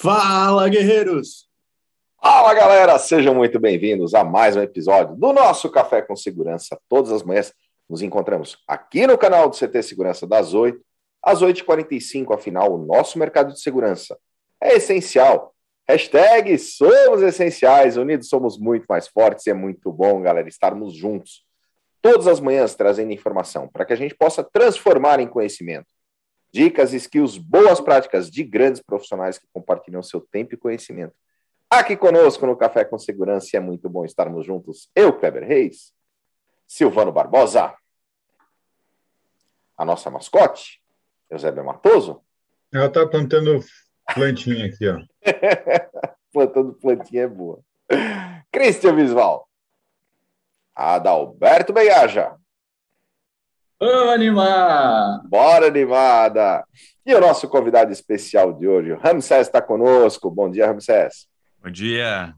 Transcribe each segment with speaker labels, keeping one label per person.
Speaker 1: Fala, guerreiros!
Speaker 2: Fala, galera! Sejam muito bem-vindos a mais um episódio do nosso Café com Segurança. Todas as manhãs nos encontramos aqui no canal do CT Segurança das 8 às 8h45. Afinal, o nosso mercado de segurança é essencial. Hashtag somos essenciais, unidos somos muito mais fortes e é muito bom, galera, estarmos juntos todas as manhãs trazendo informação para que a gente possa transformar em conhecimento. Dicas, skills, boas práticas de grandes profissionais que compartilham seu tempo e conhecimento. Aqui conosco no Café com Segurança e é muito bom estarmos juntos. Eu, Kleber Reis, Silvano Barbosa, a nossa mascote, Eusébio Matoso.
Speaker 3: Ela está plantando plantinha aqui, ó.
Speaker 2: plantando plantinha é boa. Cristian Visval. Adalberto Beiaja.
Speaker 4: Vamos animar!
Speaker 2: Bora animada! E o nosso convidado especial de hoje, o Ramsés, está conosco. Bom dia, Ramsés.
Speaker 5: Bom dia.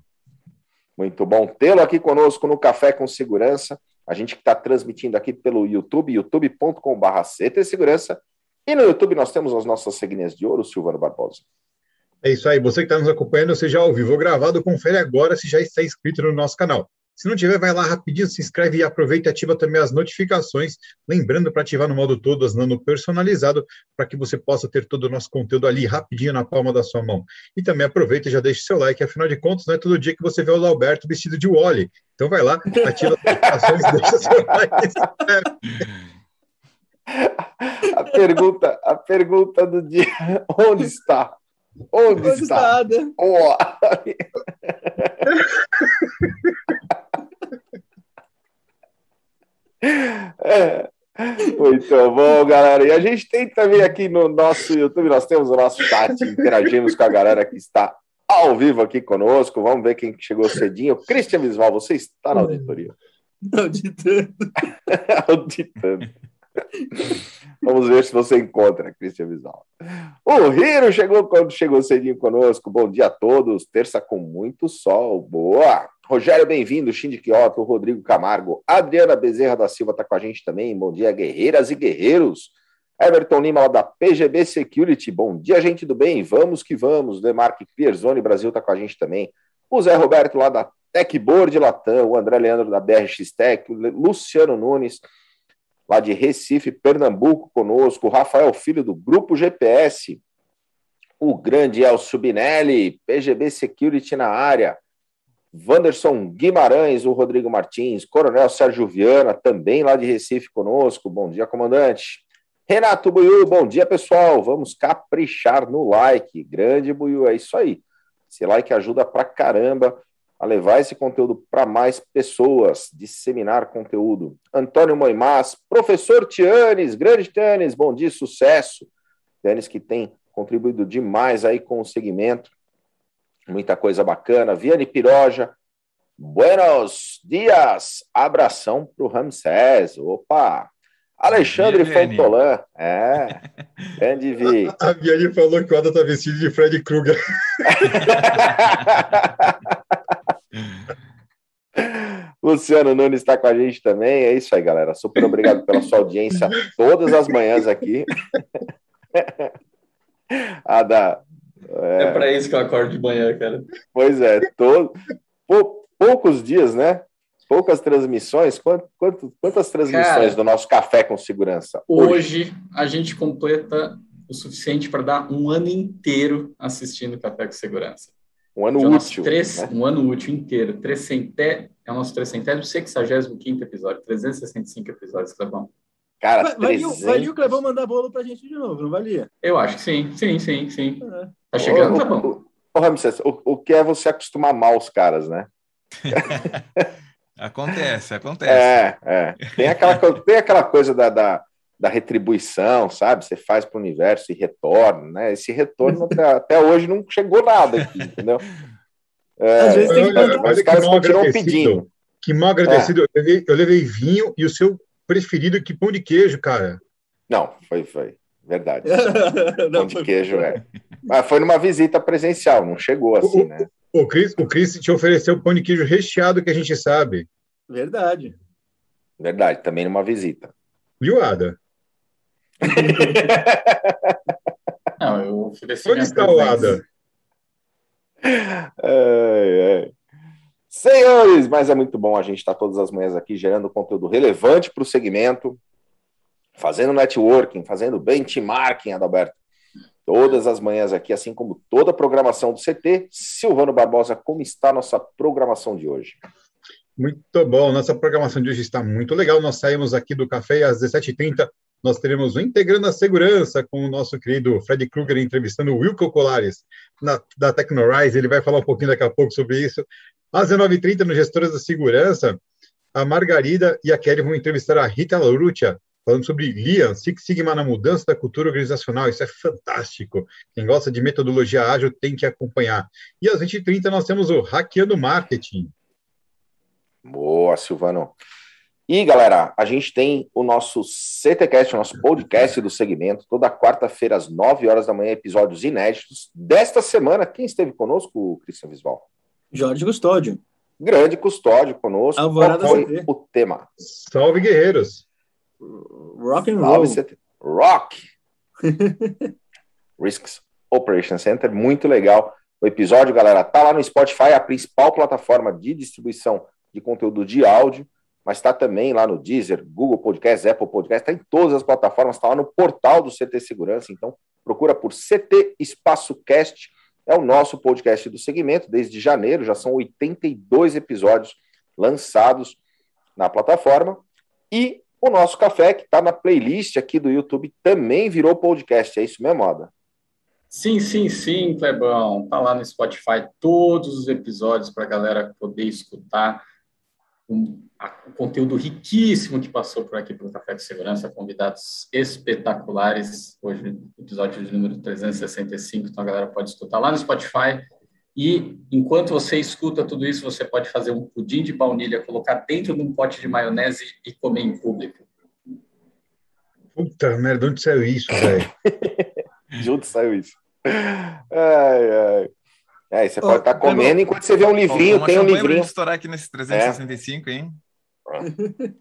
Speaker 2: Muito bom tê-lo aqui conosco no Café com Segurança. A gente que está transmitindo aqui pelo YouTube, youtube.com.br Segurança. E no YouTube nós temos as nossas seguinhas de ouro, Silvano Barbosa.
Speaker 3: É isso aí. Você que está nos acompanhando, seja ao vivo ou gravado, confere agora se já está inscrito no nosso canal. Se não tiver, vai lá rapidinho, se inscreve e aproveita e ativa também as notificações. Lembrando para ativar no modo todas, no personalizado, para que você possa ter todo o nosso conteúdo ali rapidinho na palma da sua mão. E também aproveita e já deixa seu like, afinal de contas, não é todo dia que você vê o Alberto vestido de Wally. Então vai lá, ativa as notificações, deixa seu like.
Speaker 2: A pergunta, a pergunta do dia: onde está? Onde, onde está? está? Oh. É. Muito bom, galera. E a gente tem também aqui no nosso YouTube, nós temos o nosso chat, interagimos com a galera que está ao vivo aqui conosco. Vamos ver quem chegou cedinho. Cristian Visval, você está na auditoria?
Speaker 1: Auditando.
Speaker 2: Auditando. Vamos ver se você encontra, Cristian Visval. O Riro chegou quando chegou cedinho conosco. Bom dia a todos. Terça com muito sol. Boa! Rogério, bem-vindo. Shindy Kioto, Rodrigo Camargo, Adriana Bezerra da Silva está com a gente também. Bom dia, guerreiras e guerreiros. Everton Lima, lá da PGB Security. Bom dia, gente do bem. Vamos que vamos. Demarque Pierzoni Brasil está com a gente também. O Zé Roberto, lá da Techboard Latam. O André Leandro, da BRX Tech. O Luciano Nunes, lá de Recife, Pernambuco, conosco. O Rafael Filho, do Grupo GPS. O grande Elcio Binelli, PGB Security na área. Wanderson Guimarães, o Rodrigo Martins, Coronel Sérgio Viana, também lá de Recife conosco. Bom dia, comandante. Renato Buiu, bom dia, pessoal. Vamos caprichar no like. Grande Buiu, é isso aí. Esse like ajuda pra caramba a levar esse conteúdo para mais pessoas, disseminar conteúdo. Antônio Moimás, professor Tianes, grande Tianes, bom dia, sucesso. Tianes que tem contribuído demais aí com o segmento muita coisa bacana. Viane Piroja, buenos dias, abração para o Ramsés. Opa! Alexandre Fontolan, é, grande Vi.
Speaker 3: A, a Viane falou que o Ada tá vestido de Fred Krueger.
Speaker 2: Luciano Nunes está com a gente também. É isso aí, galera. Super obrigado pela sua audiência todas as manhãs aqui. Ada,
Speaker 4: é, é para isso que eu acordo de manhã, cara.
Speaker 2: Pois é, todo, pou, poucos dias, né? Poucas transmissões. Quanto, quanto, quantas transmissões cara, do nosso Café com Segurança?
Speaker 4: Hoje, hoje a gente completa o suficiente para dar um ano inteiro assistindo Café com Segurança.
Speaker 2: Um ano então, útil.
Speaker 4: Três, né? Um ano útil inteiro. Trecenté, é o nosso 365 sexagésimo episódio, 365 episódios, Clebão.
Speaker 1: Cara, valia, 300... valia o Clebão mandar bolo pra gente de novo, não valia?
Speaker 4: Eu acho que sim, sim, sim, sim. É. Tá chegando, tá bom. Ô,
Speaker 2: Ramsés, o, o que é você acostumar mal os caras, né?
Speaker 5: acontece, acontece.
Speaker 2: É, é. Tem aquela, tem aquela coisa da, da, da retribuição, sabe? Você faz para o universo e retorna, né? Esse retorno até, até hoje não chegou nada aqui, entendeu?
Speaker 3: É, Às vezes tem que olha, os caras continuam pedindo. Que mal agradecido. É. Eu, levei, eu levei vinho e o seu preferido que pão de queijo, cara.
Speaker 2: Não, foi, foi. Verdade. não, pão de queijo, é. Mas foi numa visita presencial, não chegou assim,
Speaker 3: o,
Speaker 2: né?
Speaker 3: O Cris, o Chris te ofereceu pão de queijo recheado que a gente sabe.
Speaker 1: Verdade.
Speaker 2: Verdade, também numa visita.
Speaker 3: Viu, Ada?
Speaker 4: não, eu ofereci
Speaker 3: Onde está o Ada?
Speaker 2: ai, ai. Senhores, mas é muito bom a gente estar tá todas as manhãs aqui gerando conteúdo relevante para o segmento, fazendo networking, fazendo benchmarking, Adalberto. Todas as manhãs aqui, assim como toda a programação do CT. Silvano Barbosa, como está a nossa programação de hoje?
Speaker 3: Muito bom, nossa programação de hoje está muito legal. Nós saímos aqui do café às 17h30. Nós teremos o Integrando a Segurança com o nosso querido Fred Kruger entrevistando o Wilco Colares na, da Tecnorise. Ele vai falar um pouquinho daqui a pouco sobre isso. Às 19h30, no Gestoras da Segurança, a Margarida e a Kelly vão entrevistar a Rita Laurutia, falando sobre Lean, Six Sigma na mudança da cultura organizacional. Isso é fantástico. Quem gosta de metodologia ágil tem que acompanhar. E às 20h30 nós temos o Hackeando Marketing.
Speaker 2: Boa, Silvano. E, galera, a gente tem o nosso CTCast, o nosso podcast do segmento, toda quarta-feira, às 9 horas da manhã, episódios inéditos. Desta semana, quem esteve conosco, Cristian Visval?
Speaker 1: Jorge Custódio.
Speaker 2: Grande Custódio conosco.
Speaker 1: Alvorada
Speaker 2: Qual foi o tema?
Speaker 3: Salve, guerreiros.
Speaker 1: Rock and roll. Salve,
Speaker 2: Rock. Risks Operation Center, muito legal. O episódio, galera, tá lá no Spotify, a principal plataforma de distribuição de conteúdo de áudio, mas está também lá no Deezer, Google Podcast, Apple Podcast, está em todas as plataformas, está lá no portal do CT Segurança, então procura por CT Espaço Cast, é o nosso podcast do segmento, desde janeiro, já são 82 episódios lançados na plataforma, e o nosso café, que está na playlist aqui do YouTube, também virou podcast, é isso mesmo, Moda?
Speaker 4: Sim, sim, sim, Clebão. Tá lá no Spotify todos os episódios para a galera poder escutar um, um, conteúdo riquíssimo que passou por aqui pelo Café de Segurança, convidados espetaculares. Hoje, episódio de número 365, então a galera pode escutar lá no Spotify. E enquanto você escuta tudo isso, você pode fazer um pudim de baunilha, colocar dentro de um pote de maionese e comer em público.
Speaker 3: Puta merda, onde saiu isso, velho?
Speaker 2: de onde saiu isso? Ai, ai. É, você oh, pode estar tá comendo enquanto você vê um livrinho, oh, tem um livrinho.
Speaker 5: estourar aqui nesse 365, é. hein?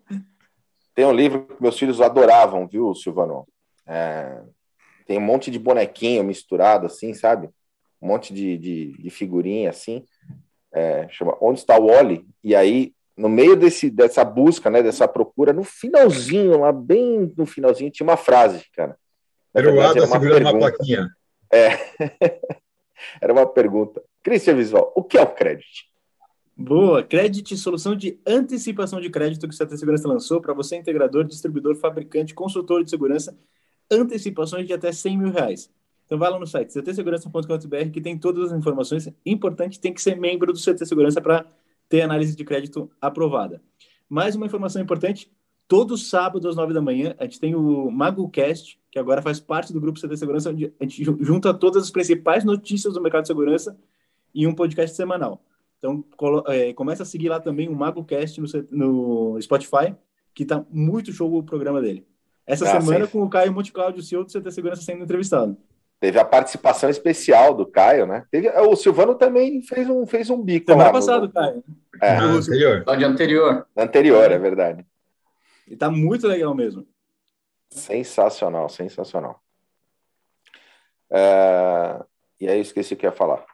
Speaker 2: Tem um livro que meus filhos adoravam, viu, Silvano? É, tem um monte de bonequinho misturado, assim, sabe? Um monte de, de, de figurinha, assim. É, chama Onde está o Wally? E aí, no meio desse, dessa busca, né, dessa procura, no finalzinho, lá bem no finalzinho, tinha uma frase, cara.
Speaker 3: Era o Ada segurando uma plaquinha.
Speaker 2: É. Era uma pergunta. Cristian Visual, o que é o crédito?
Speaker 1: Boa. Credit, solução de antecipação de crédito que o CT Segurança lançou para você, integrador, distribuidor, fabricante, consultor de segurança, antecipações de até 100 mil reais. Então vai lá no site ctsegurança.com.br que tem todas as informações. Importante, tem que ser membro do CT Segurança para ter análise de crédito aprovada. Mais uma informação importante, todo sábado às nove da manhã, a gente tem o MagoCast, que agora faz parte do grupo CT Segurança, onde a gente junta todas as principais notícias do mercado de segurança em um podcast semanal. Então, é, começa a seguir lá também o MagoCast no, no Spotify, que está muito show o programa dele. Essa ah, semana sim. com o Caio Montecláudio, CEO do CT Segurança, sendo entrevistado.
Speaker 2: Teve a participação especial do Caio, né? Teve, o Silvano também fez um, fez um bico
Speaker 1: Semana passada, no... Caio.
Speaker 2: É.
Speaker 4: No anterior. No anterior.
Speaker 2: Anterior, é verdade.
Speaker 1: E tá muito legal mesmo.
Speaker 2: Sensacional, sensacional. É... E aí eu esqueci o que ia falar.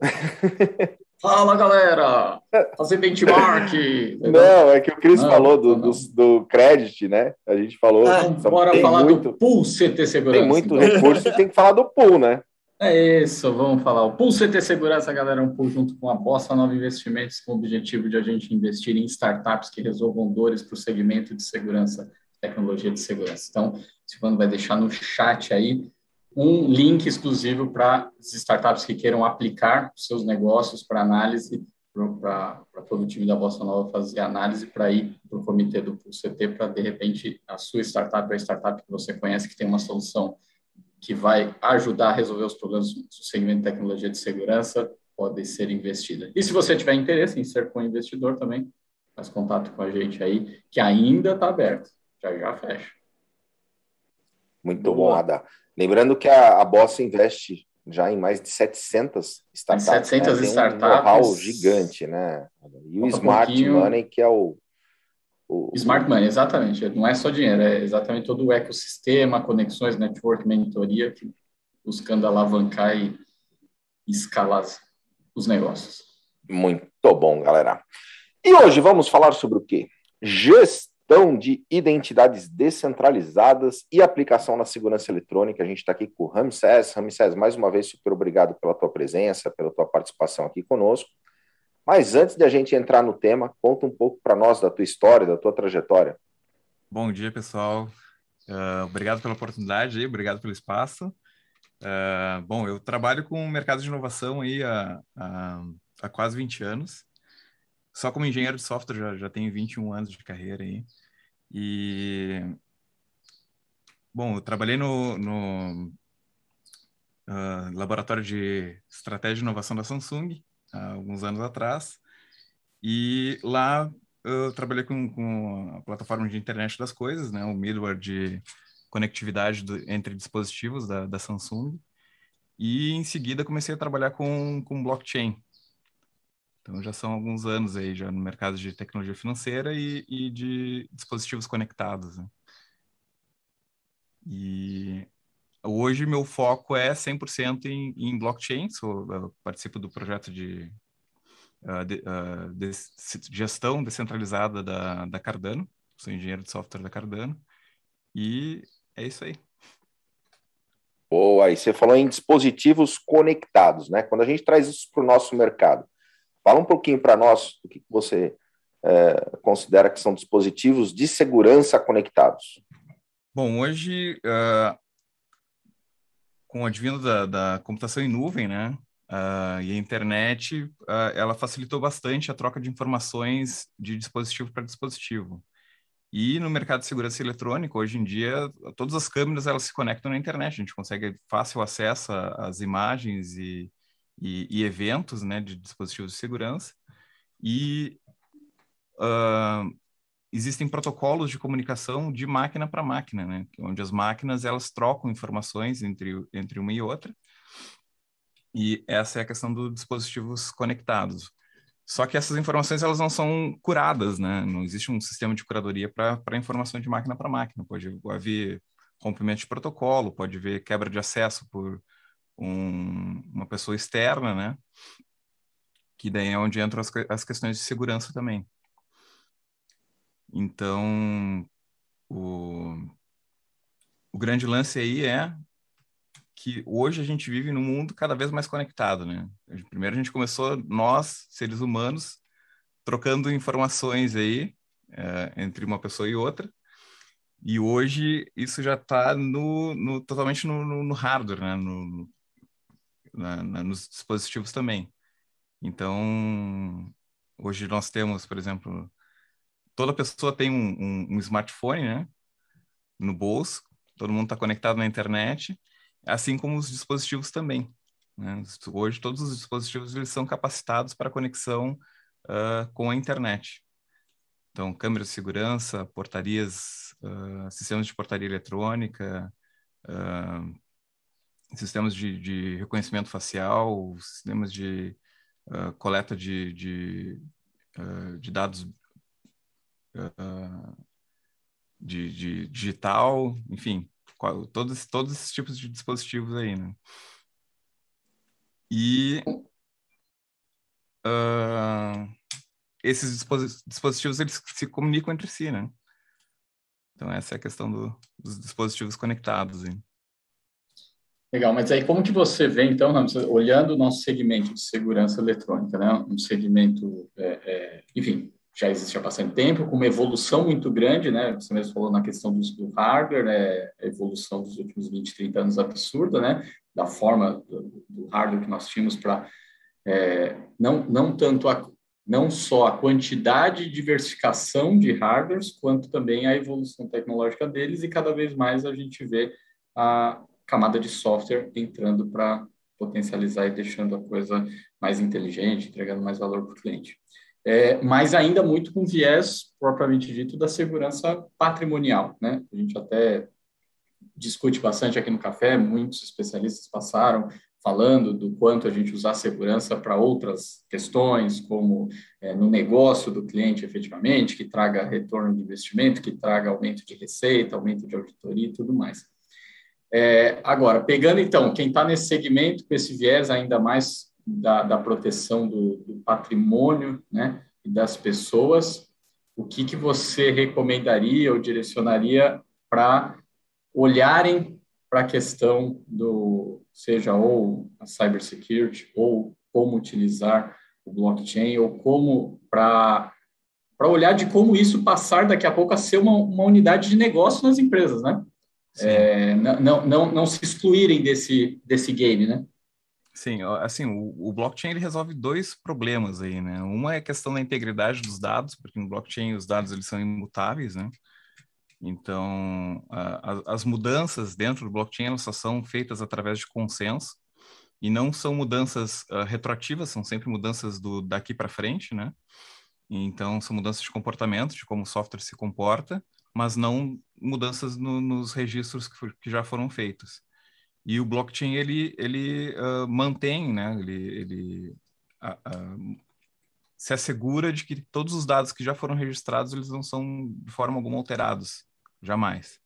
Speaker 4: Fala, galera! Fazer benchmark!
Speaker 2: Não, é que o Cris falou do, do, do credit, né? A gente falou. Ah,
Speaker 4: bora falar muito, do pool CT Segurança.
Speaker 2: Tem muito então. recurso tem que falar do pool, né?
Speaker 4: É isso, vamos falar. O Pool CT Segurança, galera, é um pool junto com a Bossa Nova Investimentos, com o objetivo de a gente investir em startups que resolvam dores para o segmento de segurança tecnologia de segurança. Então, o Silvano vai deixar no chat aí um link exclusivo para as startups que queiram aplicar seus negócios para análise, para todo o time da Bossa Nova fazer análise para ir para o comitê do CT, para, de repente, a sua startup, a startup que você conhece, que tem uma solução que vai ajudar a resolver os problemas do segmento de tecnologia de segurança, pode ser investida. E se você tiver interesse em ser co-investidor também, faz contato com a gente aí, que ainda está aberto já já fecha.
Speaker 2: Muito Boa. bom, Ada. Lembrando que a, a Bossa investe já em mais de 700 startups.
Speaker 4: 700
Speaker 2: né?
Speaker 4: startups.
Speaker 2: Um gigante, né? E o Smart pouquinho... Money, que é o,
Speaker 4: o, Smart Money, exatamente. Não é só dinheiro, é exatamente todo o ecossistema, conexões, network, mentoria, que, buscando alavancar e escalar os negócios.
Speaker 2: Muito bom, galera. E hoje vamos falar sobre o quê? Gestão de identidades descentralizadas e aplicação na segurança eletrônica. A gente está aqui com o Ramsés. Ramsés, mais uma vez, super obrigado pela tua presença, pela tua participação aqui conosco. Mas antes de a gente entrar no tema, conta um pouco para nós da tua história, da tua trajetória.
Speaker 5: Bom dia, pessoal. Uh, obrigado pela oportunidade, obrigado pelo espaço. Uh, bom, eu trabalho com o mercado de inovação aí há, há, há, quase 20 anos. Só como engenheiro de software já, já tenho 21 anos de carreira aí. E, bom, eu trabalhei no, no uh, laboratório de estratégia de inovação da Samsung há alguns anos atrás. E lá eu trabalhei com, com a plataforma de internet das coisas, né, o middleware de conectividade do, entre dispositivos da, da, Samsung. E em seguida comecei a trabalhar com, com blockchain. Então já são alguns anos aí já no mercado de tecnologia financeira e, e de dispositivos conectados. Né? E hoje meu foco é 100% em, em blockchain, sou, participo do projeto de uh, de, uh, de gestão descentralizada da, da Cardano, sou engenheiro de software da Cardano, e é isso aí.
Speaker 2: Boa, e você falou em dispositivos conectados, né? Quando a gente traz isso para o nosso mercado, fala um pouquinho para nós do que você é, considera que são dispositivos de segurança conectados.
Speaker 5: Bom, hoje, uh, com o advindo da, da computação em nuvem, né? Uh, e a internet, uh, ela facilitou bastante a troca de informações de dispositivo para dispositivo. E no mercado de segurança eletrônica, hoje em dia, todas as câmeras elas se conectam na internet. A gente consegue fácil acesso às imagens e, e, e eventos né, de dispositivos de segurança. E uh, existem protocolos de comunicação de máquina para máquina, né, onde as máquinas elas trocam informações entre, entre uma e outra e essa é a questão dos dispositivos conectados. Só que essas informações elas não são curadas, né? Não existe um sistema de curadoria para informação de máquina para máquina. Pode haver rompimento de protocolo, pode haver quebra de acesso por um, uma pessoa externa, né? Que daí é onde entram as, as questões de segurança também. Então, o, o grande lance aí é que hoje a gente vive num mundo cada vez mais conectado, né? Primeiro a gente começou, nós, seres humanos, trocando informações aí é, entre uma pessoa e outra, e hoje isso já está no, no, totalmente no, no, no, hardware, né? No, na, na, nos dispositivos também. Então, hoje nós temos, por exemplo, toda pessoa tem um, um, um smartphone, né? No bolso, todo mundo está conectado na internet, assim como os dispositivos também. Né? Hoje, todos os dispositivos eles são capacitados para conexão uh, com a internet. Então, câmeras de segurança, portarias, uh, sistemas de portaria eletrônica, uh, sistemas de, de, reconhecimento facial, sistemas de coleta de, de, de dados de, de digital, enfim, todos, todos esses tipos de dispositivos aí, né? E uh, esses dispositivos eles se comunicam entre si, né? Então essa é a questão do, dos dispositivos conectados. Hein?
Speaker 4: Legal, mas aí como que você vê, então, Ramos, olhando o nosso segmento de segurança eletrônica, né? Um segmento, é, é, enfim, já existe há bastante tempo, com uma evolução muito grande, né? Você mesmo falou na questão do, do hardware, né? a evolução dos últimos 20, 30 anos absurda, né? Da forma do, do hardware que nós tínhamos para é, não, não tanto a, não só a quantidade e diversificação de hardwares, quanto também a evolução tecnológica deles, e cada vez mais a gente vê a camada de software entrando para potencializar e deixando a coisa mais inteligente, entregando mais valor para o cliente é, mas ainda muito com viés, propriamente dito, da segurança patrimonial. Né? A gente até discute bastante aqui no café, muitos especialistas passaram falando do quanto a gente usar segurança para outras questões, como é, no negócio do cliente efetivamente, que traga retorno de investimento, que traga aumento de receita, aumento de auditoria e tudo mais. É, agora, pegando então quem está nesse segmento com esse viés ainda mais da, da proteção do, do, patrimônio né, e das pessoas, o que, que você recomendaria ou direcionaria para olharem para a questão do, seja ou a cybersecurity, ou como utilizar o blockchain, ou como para para olhar de como isso passar daqui a pouco a ser uma, uma unidade de negócio nas empresas, né? É, não, não, não se excluírem desse, desse game, né?
Speaker 5: Sim, assim, o, o, blockchain ele resolve dois problemas aí, né? Uma é a questão da integridade dos dados, porque no blockchain os dados eles são imutáveis, né? Então, a, as mudanças dentro do blockchain elas só são feitas através de consenso e não são mudanças uh, retroativas, são sempre mudanças do daqui para frente, né? Então, são mudanças de comportamento, de como o software se comporta, mas não mudanças no, nos registros que, for, que, já foram feitos. E o blockchain, ele, ele uh, mantém, né? Ele, ele uh, se assegura de que todos os dados que já foram registrados, eles não são de forma alguma alterados, jamais.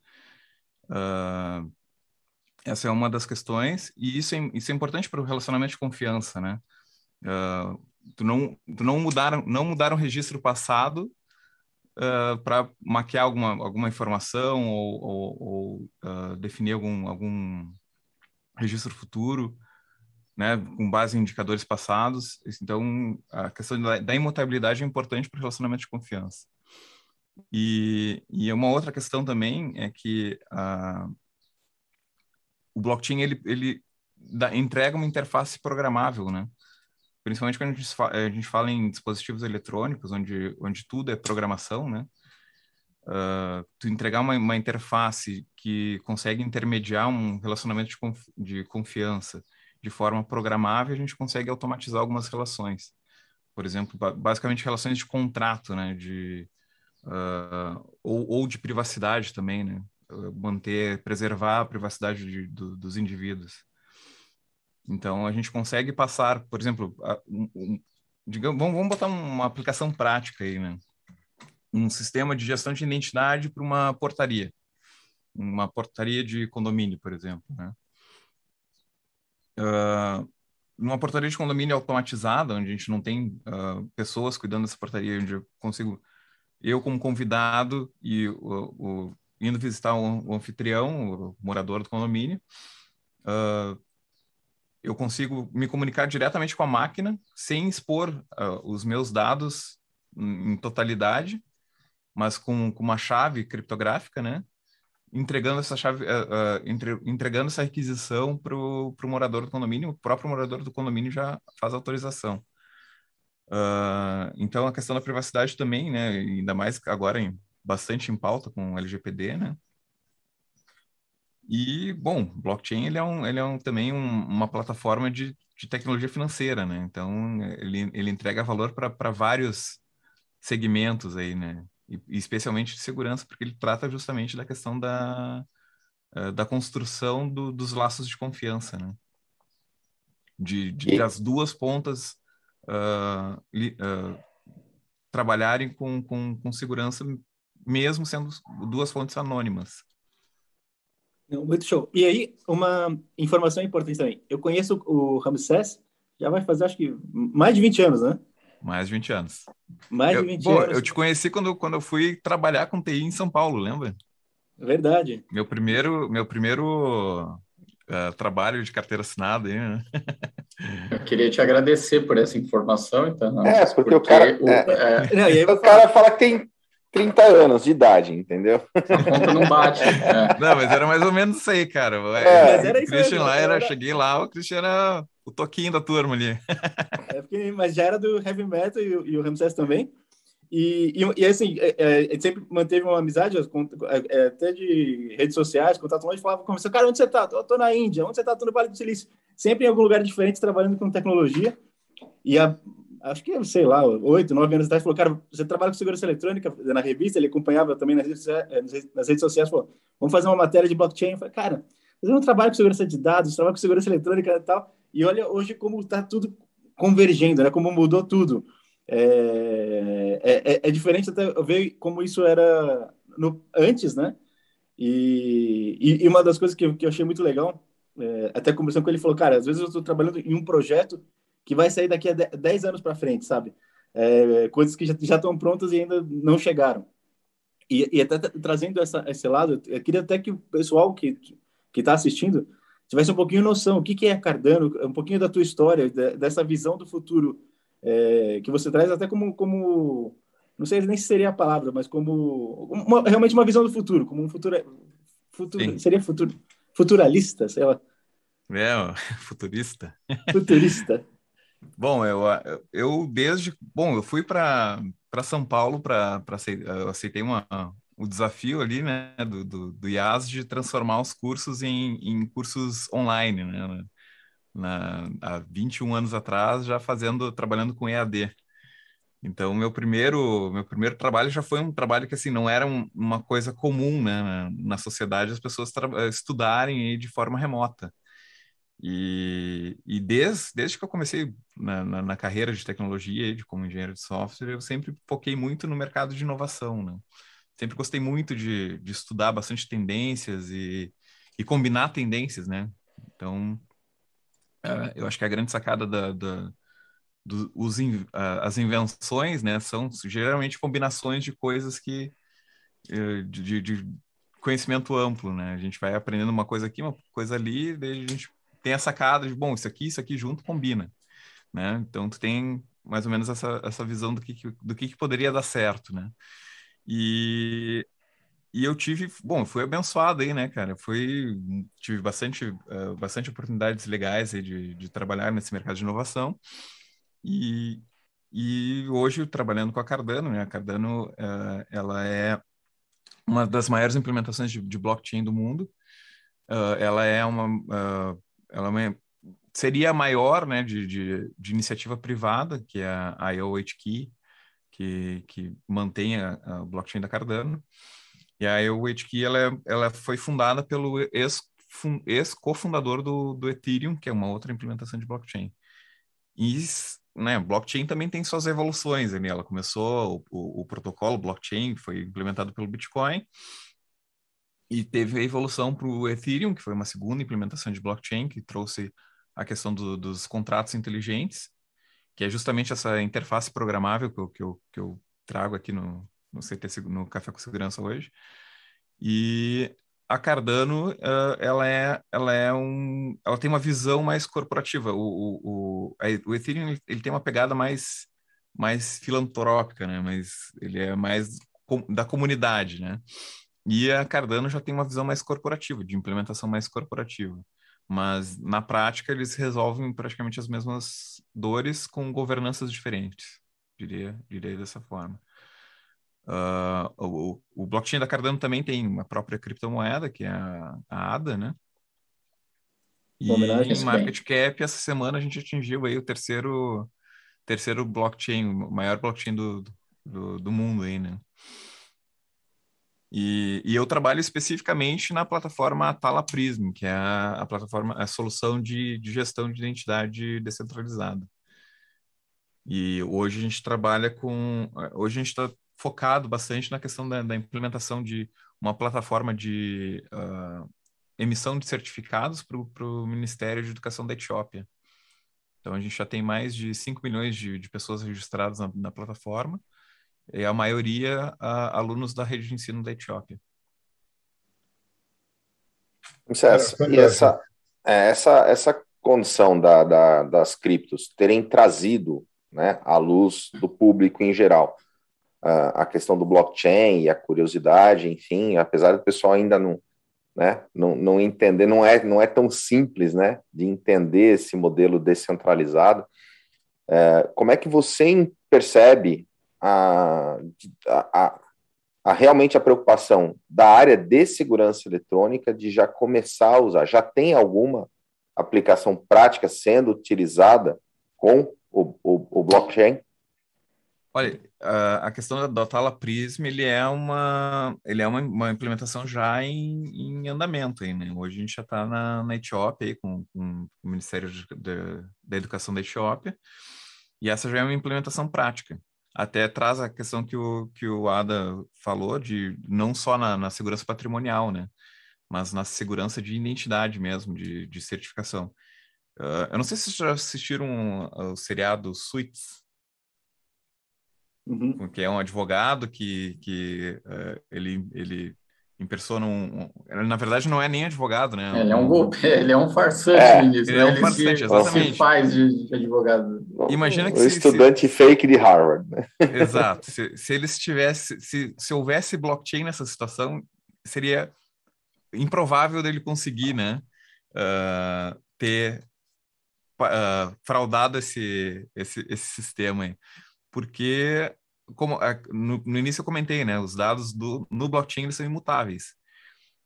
Speaker 5: essa é uma das questões, e isso é, isso é importante para o relacionamento de confiança, né? Uh, tu não, tu não mudaram, não mudaram registro passado uh, para maquiar alguma, alguma informação ou, ou, ou uh, definir algum, algum registro futuro, né, com base em indicadores passados. Então, a questão da, da imutabilidade é importante para o relacionamento de confiança. E, e uma outra questão também é que uh, o blockchain ele, ele dá, entrega uma interface programável, né? principalmente quando a gente, a gente fala em dispositivos eletrônicos, onde, onde tudo é programação, né? Uh, tu entregar uma, uma, interface que consegue intermediar um relacionamento de, conf, de confiança de forma programável, a gente consegue automatizar algumas relações. Por exemplo, basicamente relações de contrato, né? De, uh, ou, ou, de privacidade também, né? Manter, preservar a privacidade de, do, dos indivíduos. Então, a gente consegue passar, por exemplo, um, um, digamos, vamos, vamos botar uma aplicação prática aí, né? Um sistema de gestão de identidade para uma portaria, uma portaria de condomínio, por exemplo, né? Uh, numa portaria de condomínio automatizada, onde a gente não tem uh, pessoas cuidando dessa portaria, onde eu consigo, eu como convidado e o, o indo visitar o, o, anfitrião, o morador do condomínio, uh, eu consigo me comunicar diretamente com a máquina sem expor os meus dados em totalidade, mas com, com, uma chave criptográfica, né? Entregando essa chave, uh, uh, entre, entregando essa requisição para o morador do condomínio, o próprio morador do condomínio já faz autorização. então, a questão da privacidade também, né? Ainda mais agora em, bastante em pauta com o LGPD, né? E, bom, blockchain ele é, um, ele é um, também um, uma plataforma de, de tecnologia financeira, né? Então, ele, ele entrega valor para vários segmentos aí, né? E, especialmente de segurança, porque ele trata justamente da questão da, uh, da construção do, dos laços de confiança, né? De, de, e... duas pontas uh, li, uh, trabalharem com, com, com segurança, mesmo sendo duas fontes anônimas.
Speaker 1: Muito show. E aí, uma informação importante também. Eu conheço o Ramsés, já vai fazer, acho que, mais de 20 anos, né?
Speaker 5: Mais de 20 anos.
Speaker 1: Mais eu, de 20 anos.
Speaker 5: Eu te conheci quando, quando eu fui trabalhar com TI em São Paulo, lembra?
Speaker 1: Verdade.
Speaker 5: Meu primeiro, meu primeiro uh, trabalho de carteira assinada. Aí, né?
Speaker 4: Eu queria te agradecer por essa informação, então.
Speaker 2: É, porque, porque o cara, o, é, é, o cara fala que tem 30 anos de idade, entendeu?
Speaker 4: A conta não bate. É.
Speaker 5: Não, mas era mais ou menos isso aí, cara. É. Mas era isso Christian lá, era, cheguei lá, o Christian era o toquinho da turma ali.
Speaker 1: É porque, mas já era do heavy metal e, e o Ramsés também. E, e, e assim, é, é, a gente sempre manteve uma amizade, é, até de redes sociais, contato longe, falava, conversou, cara, onde você tá? Eu tô na Índia, onde você tá? Tô no Vale do Silício. Sempre em algum lugar diferente, trabalhando com tecnologia. E a, acho que, sei lá, oito, nove anos atrás, falou, cara, você trabalha com segurança eletrônica na revista, ele acompanhava também nas redes, eh, nas redes sociais, falou, vamos fazer uma matéria de blockchain. Eu falei, cara, eu não trabalho com segurança de dados, trabalho com segurança eletrônica e tal. E olha hoje como está tudo convergendo, né? Como mudou tudo. É, é, é, é diferente até ver como isso era no, antes, né? E, e, e, uma das coisas que eu, que eu achei muito legal, é, até conversando com ele, falou, cara, às vezes eu estou trabalhando em um projeto que vai sair daqui a 10 anos para frente, sabe? É, coisas que já estão prontas e ainda não chegaram. E, e até trazendo essa, esse lado, eu queria até que o pessoal que que está assistindo tivesse um pouquinho noção o que, que é Cardano, um pouquinho da tua história, dessa visão do futuro é, que você traz até como, como não sei nem se seria a palavra, mas como uma, realmente uma visão do futuro, como um futuro, futuro seria futuro, futuralista, sei lá.
Speaker 5: É, futurista.
Speaker 1: Futurista.
Speaker 5: Bom, eu, eu desde. Bom, eu fui para São Paulo para. Aceitei uma, o desafio ali, né, do, do, do IAS de transformar os cursos em, em cursos online, né? Na, há 21 anos atrás, já fazendo, trabalhando com EAD. Então, meu primeiro, meu primeiro trabalho já foi um trabalho que, assim, não era um, uma coisa comum, né, na, na sociedade, as pessoas estudarem de forma remota. E, e desde, desde que eu comecei na, na, na, carreira de tecnologia, de como engenheiro de software, eu sempre foquei muito no mercado de inovação, né? Sempre gostei muito de, de estudar bastante tendências e, e combinar tendências, né? Então, é, eu acho que a grande sacada da, da do, os, as invenções, né, são geralmente combinações de coisas que eh, de, de, conhecimento amplo, né? A gente vai aprendendo uma coisa aqui, uma coisa ali, daí a gente tem a sacada de, bom, isso aqui, isso aqui junto combina, né? Então, tu tem mais ou menos essa, essa visão do que, do que, que poderia dar certo, né? E, e eu tive, bom, fui abençoado aí, né, cara? Fui, tive bastante, uh, bastante oportunidades legais aí de, de trabalhar nesse mercado de inovação. E, e hoje, trabalhando com a Cardano, né? A Cardano, uh, ela é uma das maiores implementações de, de blockchain do mundo. Uh, ela é uma ela é uma, seria a maior né, de, de, de, iniciativa privada, que é a IOH Key, que, que mantém a, a blockchain da Cardano. E a IOH Key ela, é, ela foi fundada pelo ex-cofundador ex do, do Ethereum, que é uma outra implementação de blockchain. E né, blockchain também tem suas evoluções. Né? Ela começou, o, o, o protocolo blockchain foi implementado pelo Bitcoin, e teve a evolução para o Ethereum, que foi uma segunda implementação de blockchain, que trouxe a questão do, dos contratos inteligentes, que é justamente essa interface programável que eu, que eu, que eu trago aqui no, no, CT, no Café com Segurança hoje. E a Cardano, uh, ela, é, ela, é um, ela tem uma visão mais corporativa. O, o, o, o Ethereum ele, tem uma pegada mais, mais filantrópica, né? mas ele é mais com, da comunidade, né? E a Cardano já tem uma visão mais corporativa, de implementação mais corporativa. Mas na prática eles resolvem praticamente as mesmas dores com governanças diferentes, diria, diria dessa forma. Uh, o, o, blockchain da Cardano também tem uma própria criptomoeda, que é a, a ADA, né? E em market cap, essa semana a gente atingiu aí o terceiro, terceiro blockchain, o maior blockchain do, do, do mundo aí, né? E, e, eu trabalho especificamente na plataforma Tala Prism, que é a, a plataforma, a solução de, de, gestão de identidade descentralizada. E hoje a gente trabalha com. Hoje a gente está focado bastante na questão da, da, implementação de uma plataforma de uh, emissão de certificados para o Ministério de Educação da Etiópia. Então a gente já tem mais de 5 milhões de, de pessoas registradas na, na plataforma e a maioria a, alunos da rede de ensino da Etiópia.
Speaker 2: Essa, e essa, é, essa, essa condição da, da, das criptos terem trazido né, à luz do público em geral a questão do blockchain e a curiosidade, enfim, apesar do pessoal ainda não, né, não, não entender, não é, não é tão simples né, de entender esse modelo descentralizado. É, como é que você percebe a, a, a, realmente a preocupação da área de segurança eletrônica de já começar a usar. Já tem alguma aplicação prática sendo utilizada com o, o, o blockchain?
Speaker 5: Olha, a questão da Tala Prism, ele é uma, ele é uma, uma implementação já em, em andamento. Aí, né? Hoje a gente já está na, na Etiópia aí, com, com o Ministério de, da Educação da Etiópia, e essa já é uma implementação prática até traz a questão que o, que o Ada falou de não só na, na segurança patrimonial, né? Mas na segurança de identidade mesmo, de, de certificação. Uh, eu não sei se vocês já assistiram o seriado Suits,
Speaker 1: Uhum.
Speaker 5: que é um advogado que, que uh, ele, ele impersona um, um, Na verdade, não é nem advogado, né?
Speaker 4: Ele é um golpe, ele é um farsante,
Speaker 2: É,
Speaker 4: ministro.
Speaker 5: ele é um
Speaker 4: se-
Speaker 5: farsante, exatamente.
Speaker 4: Se faz de, de advogado.
Speaker 5: Imagina que
Speaker 2: o
Speaker 5: se-
Speaker 2: estudante fake de Harvard. Né?
Speaker 5: Exato. Se, se eles tivesse, se, se houvesse blockchain nessa situação, seria improvável dele conseguir, né, ah, ter ah, fraudado esse, esse, esse sistema aí. Porque, como ah, no, no início eu comentei, né, os dados do, no blockchain eles são imutáveis.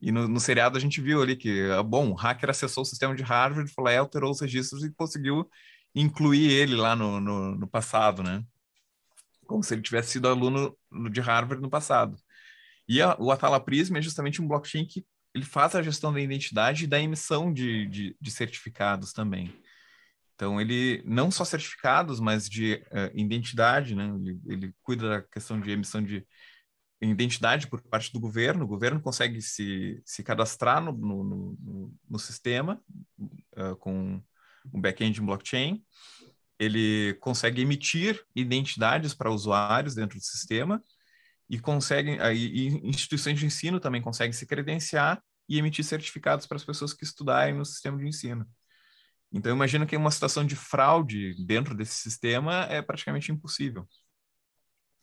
Speaker 5: E no, no seriado a gente viu ali que, ah, bom, o hacker acessou o sistema de Harvard, foi lá alterou os registros e conseguiu incluir ele lá no, no, no passado, né? como se ele tivesse sido aluno no- de Harvard no passado. E a- o Atala Prisma é justamente um blockchain que ele faz a gestão da identidade e da emissão de, de, de certificados também. Então, ele não só certificados, mas de eh, identidade, né? Ele, ele cuida da questão de emissão de identidade por parte do governo. O governo consegue se, se cadastrar no, no, no, no sistema ah, com um back-end em blockchain ele consegue emitir identidades para usuários dentro do sistema e consegue aí instituições de ensino também conseguem se credenciar e emitir certificados para as pessoas que estudarem no sistema de ensino. Então imagino que uma situação de fraude dentro desse sistema é praticamente impossível.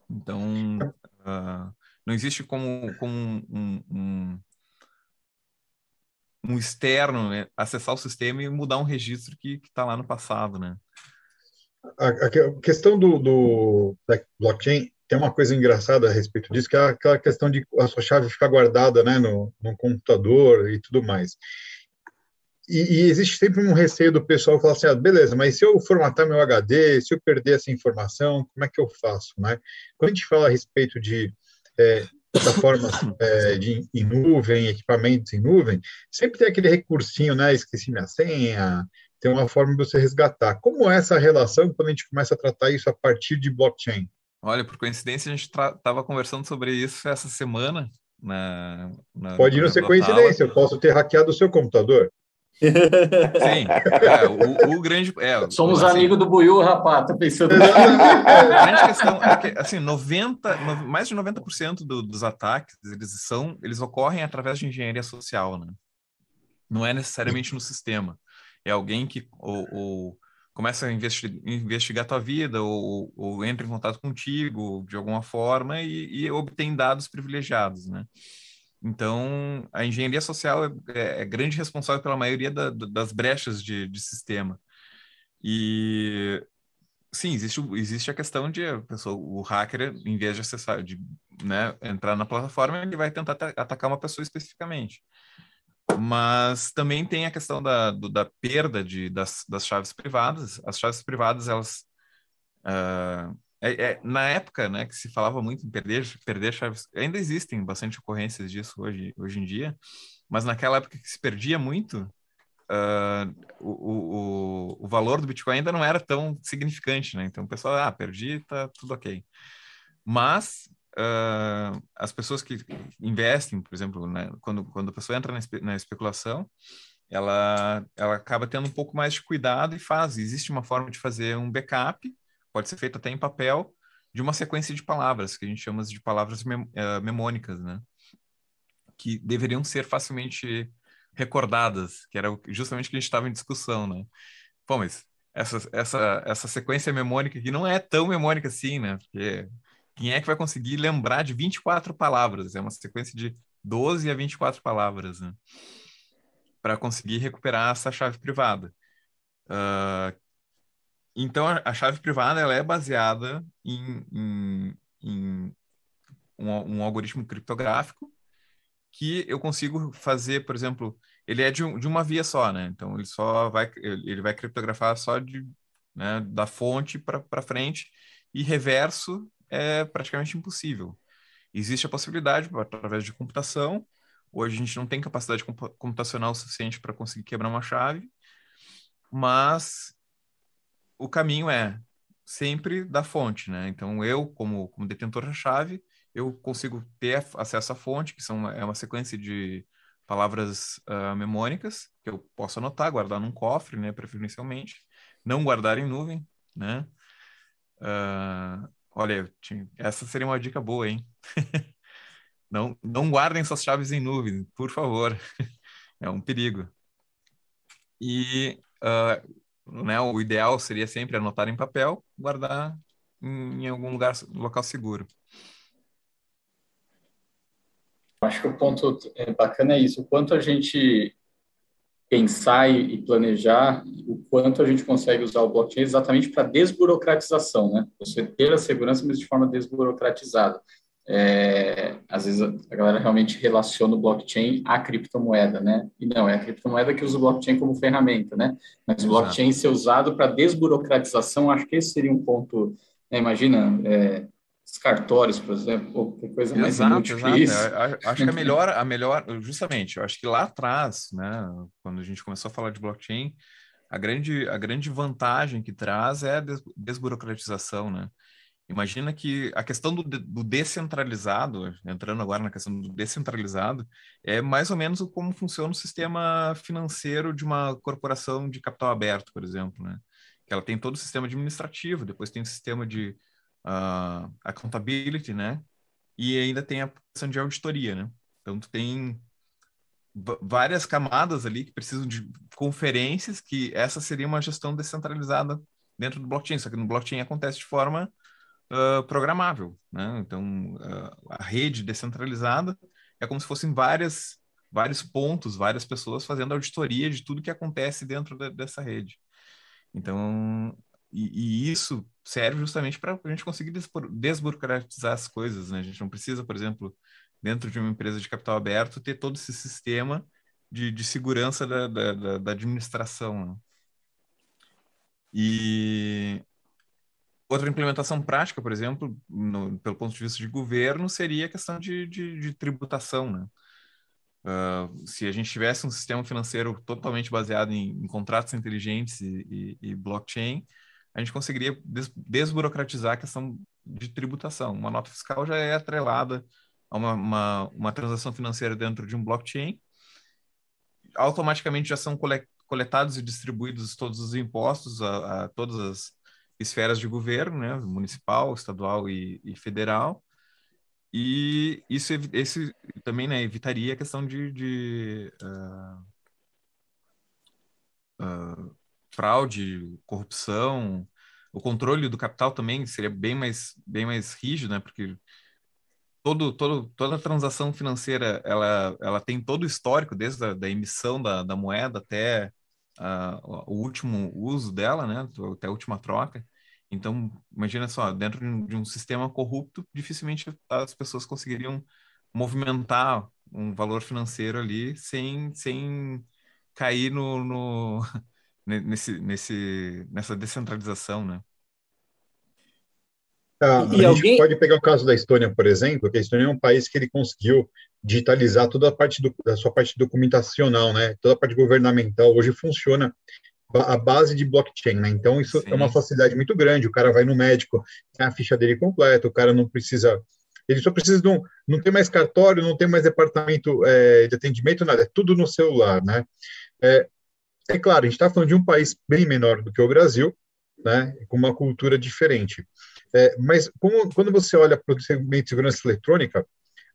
Speaker 5: Então ah, não existe como, como um, um, um externo né, acessar o sistema e mudar um registro que está lá no passado, né?
Speaker 3: A, a que- a questão do, do blockchain tem uma coisa engraçada a respeito disso, que é aquela questão de a sua chave ficar guardada né, no, no computador e tudo mais. E, e existe sempre um receio do pessoal falar assim, ah, beleza, mas se eu formatar meu HD, se eu perder essa informação, como é que eu faço? Né? Quando a gente fala a respeito de é, plataformas é, de, em nuvem, equipamentos em nuvem, sempre tem aquele recursinho, né? Esqueci minha senha, tem uma forma de você resgatar. Como é essa relação quando a gente começa a tratar isso a partir de blockchain?
Speaker 5: Olha, por coincidência, a gente estava conversando sobre isso essa semana. Na, na-
Speaker 3: Pode não ser coincidência, eu posso ter hackeado o seu computador.
Speaker 5: Sim, é, o, o grande. É,
Speaker 4: Somos
Speaker 5: assim,
Speaker 4: amigos do Buiu, rapaz, tá pensando.
Speaker 5: A grande questão é que, assim, 90, no- mais de 90% do, dos ataques, eles são, eles ocorrem através de engenharia social, né? Não é necessariamente no sistema. É alguém que ou, ou começa a investi- investigar a tua vida ou, ou entra em contato contigo de alguma forma e, e obtém dados privilegiados, né? Então, a engenharia social é, é grande responsável pela maioria da- da- das brechas de, de sistema. E sim, existe, existe a questão de a pessoa, o hacker, em vez de acessar, de né, entrar na plataforma, ele vai tentar ata- atacar uma pessoa especificamente. Mas também tem a questão da, do- da perda de, das, das chaves privadas. As chaves privadas, elas. ah, é- é- na época, né, que se falava muito em perder, perder chaves, ainda existem bastante ocorrências disso hoje, hoje em dia, mas naquela época que se perdia muito, ah, o, o, o- valor do Bitcoin ainda não era tão significante, né? Então o pessoal, ah, perdi, tá tudo ok. Mas ah, as pessoas que investem, por exemplo, né, quando, quando a pessoa entra na, espe- na especulação, ela, ela acaba tendo um pouco mais de cuidado e faz. Existe uma forma de fazer um backup, pode ser feito até em papel, de uma sequência de palavras, que a gente chama de palavras eh, memônicas, né? Que deveriam ser facilmente recordadas, que era justamente o que a gente estava em discussão, né? Pô, mas essa, essa, essa sequência memônica aqui não é tão memônica assim, né? Porque quem é que vai conseguir lembrar de 24 palavras? É uma sequência de 12 a 24 palavras, né? Para conseguir recuperar essa chave privada. Ah, então, a, chave privada ela é baseada em, em, em um, um algoritmo criptográfico que eu consigo fazer, por exemplo, ele é de, um- de uma via só, né? Então, ele só vai, ele vai criptografar só de, né, da fonte para frente e reverso é praticamente impossível. Existe a possibilidade, através de computação, hoje a gente não tem capacidade compu- computacional suficiente para conseguir quebrar uma chave, mas o caminho é sempre da fonte, né? Então, eu, como, como detentor da chave, eu consigo ter acesso à fonte, que são, é uma sequência de palavras uh, memônicas que eu posso anotar, guardar num cofre, né, preferencialmente, não guardar em nuvem, né? Uh, olha, essa seria uma dica boa, hein? não, não guardem suas chaves em nuvem, por favor. é um perigo. E uh, né, o ideal seria sempre anotar em papel, guardar em, algum lugar, local seguro.
Speaker 4: Acho que o ponto é bacana é isso, o quanto a gente pensar e planejar o quanto a gente consegue usar o blockchain exatamente para desburocratização, né? Você ter a segurança, mas de forma desburocratizada. É, às vezes a galera realmente relaciona o blockchain à criptomoeda, né? E não, é a criptomoeda que usa o blockchain como ferramenta, né? Mas o blockchain ser usado para desburocratização, acho que esse seria um ponto. Né? Imagina, é, os cartórios, por exemplo, que coisa mais exato, exato. que isso.
Speaker 5: É, acho que a melhor, a melhor, justamente, eu acho que lá atrás, né, quando a gente começou a falar de blockchain, a grande, a grande vantagem que traz é a desburocratização, né? Imagina que a questão do, do descentralizado, entrando agora na questão do descentralizado, é mais ou menos como funciona o sistema financeiro de uma corporação de capital aberto, por exemplo, né? Que ela tem todo o sistema administrativo, depois tem o sistema de uh, accountability, né? E ainda tem a questão de auditoria, né? Então, tu tem várias camadas ali que precisam de conferências, que essa seria uma gestão descentralizada dentro do blockchain, só que no blockchain acontece de forma uh, programável, né? Então, uh, a rede descentralizada é como se fossem várias, vários pontos, várias pessoas fazendo auditoria de tudo que acontece dentro de, dessa rede. Então, e, e isso serve justamente para a gente conseguir desburocratizar as coisas, né? A gente não precisa, por exemplo, dentro de uma empresa de capital aberto, ter todo esse sistema de, de segurança da, da, da administração. Né? E outra implementação prática, por exemplo, no, pelo ponto de vista de governo, seria a questão de, de, de tributação, né? Uh, se a gente tivesse um sistema financeiro totalmente baseado em, em contratos inteligentes e, e, e blockchain, a gente conseguiria des desburocratizar a questão de tributação. Uma nota fiscal já é atrelada a uma, uma, uma transação financeira dentro de um blockchain, automaticamente já são coletados e distribuídos todos os impostos a, a todas as esferas de governo, né, municipal, estadual e, e federal, e isso esse também né, evitaria a questão de, de uh, uh, fraude, corrupção, o controle do capital também seria bem mais, bem mais rígido, né? Porque todo, todo, toda transação financeira ela, ela tem todo o histórico, desde a da emissão da, da moeda até uh, o último uso dela, né? Até a última troca. Então, imagina só, dentro de um sistema corrupto, dificilmente as pessoas conseguiriam movimentar um valor financeiro ali sem, sem cair no, no nesse, nesse, nessa descentralização, né?
Speaker 3: E a alguém... gente pode pegar o caso da Estônia, por exemplo, que a Estônia é um país que ele conseguiu digitalizar toda a parte do, da sua parte documentacional, né? Toda a parte governamental hoje funciona a base de blockchain, né? Então isso Sim. é uma facilidade muito grande. O cara vai no médico, tem a ficha dele completa, o cara não precisa ele só precisa de um, não tem mais cartório, não tem mais departamento é, de atendimento, nada, é tudo no celular, né? É, é claro, a gente está falando de um país bem menor do que o Brasil, né, com uma cultura diferente. É, mas como, quando você olha para o segmento de segurança eletrônica,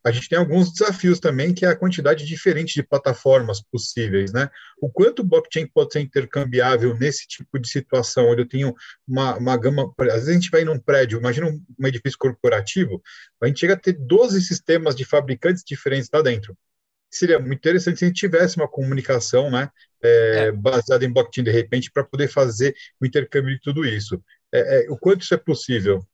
Speaker 3: a gente tem alguns desafios também, que é a quantidade diferente de plataformas possíveis, né? O quanto o blockchain pode ser intercambiável nesse tipo de situação, onde eu tenho uma, uma gama... Às vezes a gente vai num prédio, imagina um, um edifício corporativo, a gente chega a ter 12 sistemas de fabricantes diferentes lá dentro seria muito interessante se a gente tivesse uma comunicação né, é, é. baseada em blockchain de repente para poder fazer o intercâmbio de tudo isso. É, é, o quanto isso é possível?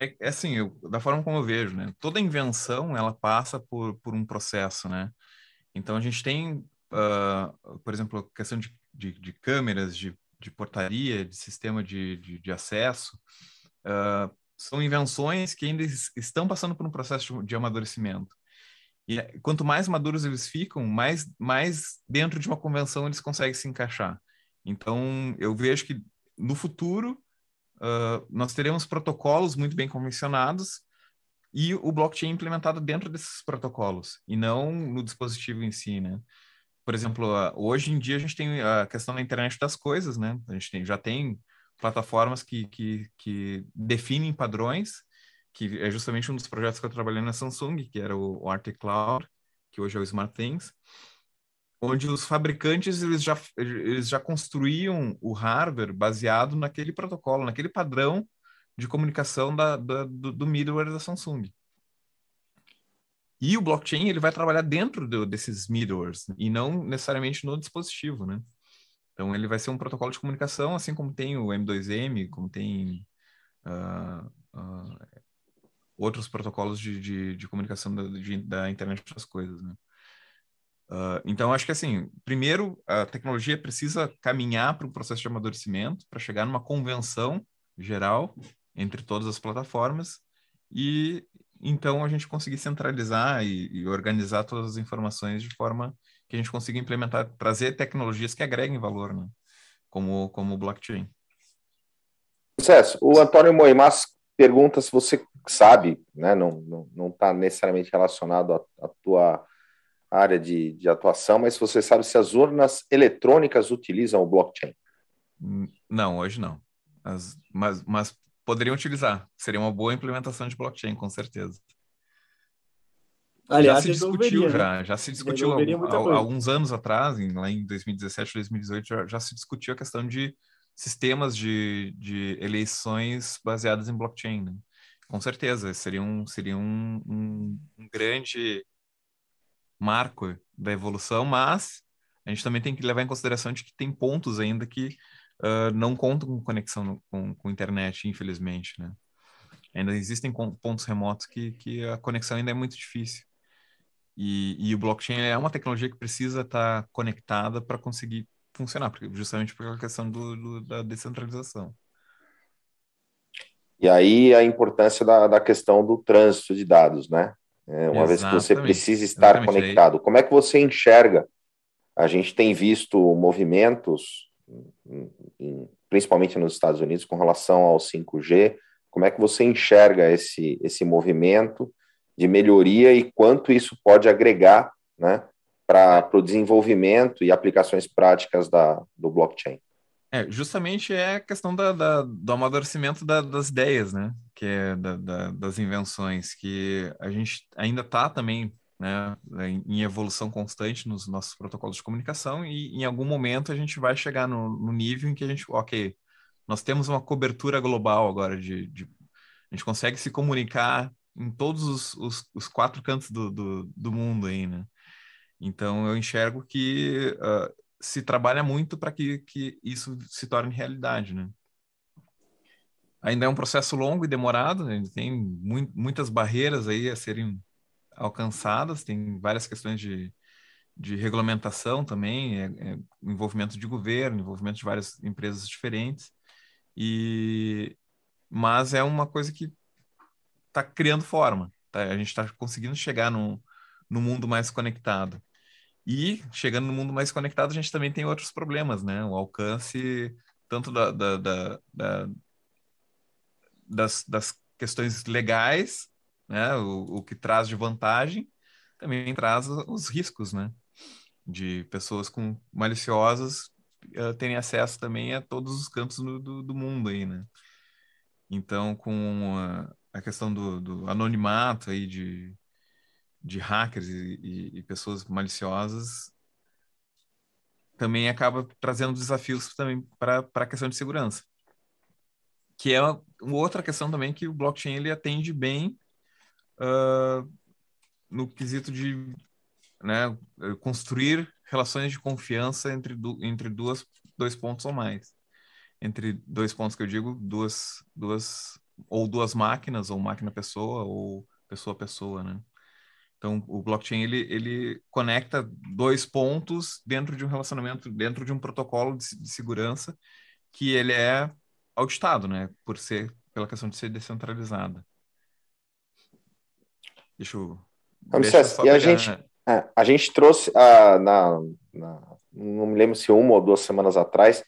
Speaker 5: É, é, assim, eu, da forma como eu vejo, né? Toda invenção ela passa por, por um processo, né? Então a gente tem, uh, por exemplo, a questão de, de, de câmeras, de, de, portaria, de sistema de, de, acesso, uh, são invenções que ainda estão passando por um processo de amadurecimento. E é, quanto mais maduros eles ficam, mais, mais dentro de uma convenção eles conseguem se encaixar. Então, eu vejo que no futuro uh, nós teremos protocolos muito bem convencionados e o blockchain implementado dentro desses protocolos e não no dispositivo em si, né? Por exemplo, hoje em dia a gente tem a questão da internet das coisas, né? A gente tem, já tem plataformas que, que, que definem padrões, que é justamente um dos projetos que eu trabalhei na Samsung, que era o, o Arctic Cloud, que hoje é o SmartThings, onde os fabricantes eles já, eles já construíam o hardware baseado naquele protocolo, naquele padrão de comunicação da, da do, do, middleware da Samsung. E o blockchain ele vai trabalhar dentro do, desses middlewares e não necessariamente no dispositivo, né? Então ele vai ser um protocolo de comunicação, assim como tem o M2M, como tem uh, uh, outros protocolos de, de, de comunicação da, de, da internet das coisas, né? Uh, então, acho que assim, primeiro, a tecnologia precisa caminhar para um processo de amadurecimento, para chegar numa convenção geral entre todas as plataformas e então a gente conseguir centralizar e, e, organizar todas as informações de forma que a gente consiga implementar, trazer tecnologias que agreguem valor, né? como, como o blockchain.
Speaker 2: Sucesso. O Antônio Moimas pergunta se você sabe, né, não está não, não tá necessariamente relacionado à tua área de, de atuação, mas você sabe se as urnas eletrônicas utilizam o blockchain?
Speaker 5: Não, hoje não. As, mas, mas poderiam utilizar. Seria uma boa implementação de blockchain, com certeza. Aliás, já se discutiu, né? já, já se discutiu há, alguns anos atrás, em, lá em 2017, 2018, já, já, se discutiu a questão de sistemas de, de eleições baseadas em blockchain. Né? Com certeza, seria um, seria um, um, um grande marco da evolução, mas a gente também tem que levar em consideração de que tem pontos ainda que uh, não contam com conexão no, com, com internet, infelizmente, né? Ainda existem pontos remotos que, que a conexão ainda é muito difícil. E, e o blockchain é uma tecnologia que precisa estar conectada para conseguir funcionar, justamente por a questão do, do, da descentralização.
Speaker 2: E aí a importância da, da questão do trânsito de dados, né? É, uma Exatamente. vez que você precisa estar Exatamente. conectado. Como é que você enxerga? A gente tem visto movimentos, principalmente nos Estados Unidos, com relação ao 5G. Como é que você enxerga esse, esse movimento de melhoria e quanto isso pode agregar né, para o desenvolvimento e aplicações práticas da, do blockchain?
Speaker 5: É, justamente é a questão da, da do amadurecimento da, das ideias, né? Que é da, das invenções, que a gente ainda está também né, em evolução constante nos nossos protocolos de comunicação e em algum momento a gente vai chegar no, no nível em que a gente, ok, nós temos uma cobertura global agora de, de a gente consegue se comunicar em todos os, os, os quatro cantos do, do, do, mundo aí, né? Então eu enxergo que uh, se trabalha muito para que, que isso se torne realidade, né? Ainda é um processo longo e demorado, né? tem mu muitas barreiras aí a serem alcançadas, tem várias questões de, de regulamentação também, é, é, envolvimento de governo, envolvimento de várias empresas diferentes, e mas é uma coisa que está criando forma, tá? a gente está conseguindo chegar no, no mundo mais conectado. E chegando no mundo mais conectado, a gente também tem outros problemas, né? O alcance tanto da, da, da, da das, das questões legais, né? O, o que traz de vantagem, também traz os riscos, né? De pessoas com maliciosas uh, terem acesso também a todos os campos do, do, do mundo aí, né? Então, com a, a questão do, do anonimato aí de, de hackers e, e, e pessoas maliciosas também acaba trazendo desafios também para a questão de segurança. Que é uma, outra questão também que o blockchain ele atende bem uh, no quesito de né, construir relações de confiança entre, du entre duas, dois pontos ou mais. Entre dois pontos que eu digo, duas, duas ou duas máquinas, ou máquina-pessoa, ou pessoa-pessoa, né? Então, o blockchain ele, ele conecta dois pontos dentro de um relacionamento, dentro de um protocolo de, de segurança que ele é auditado, né? Por ser pela questão de ser descentralizada. Deixa eu.
Speaker 2: Deixa eu e a gente, é, a gente trouxe na, na, não me lembro se uma ou duas semanas atrás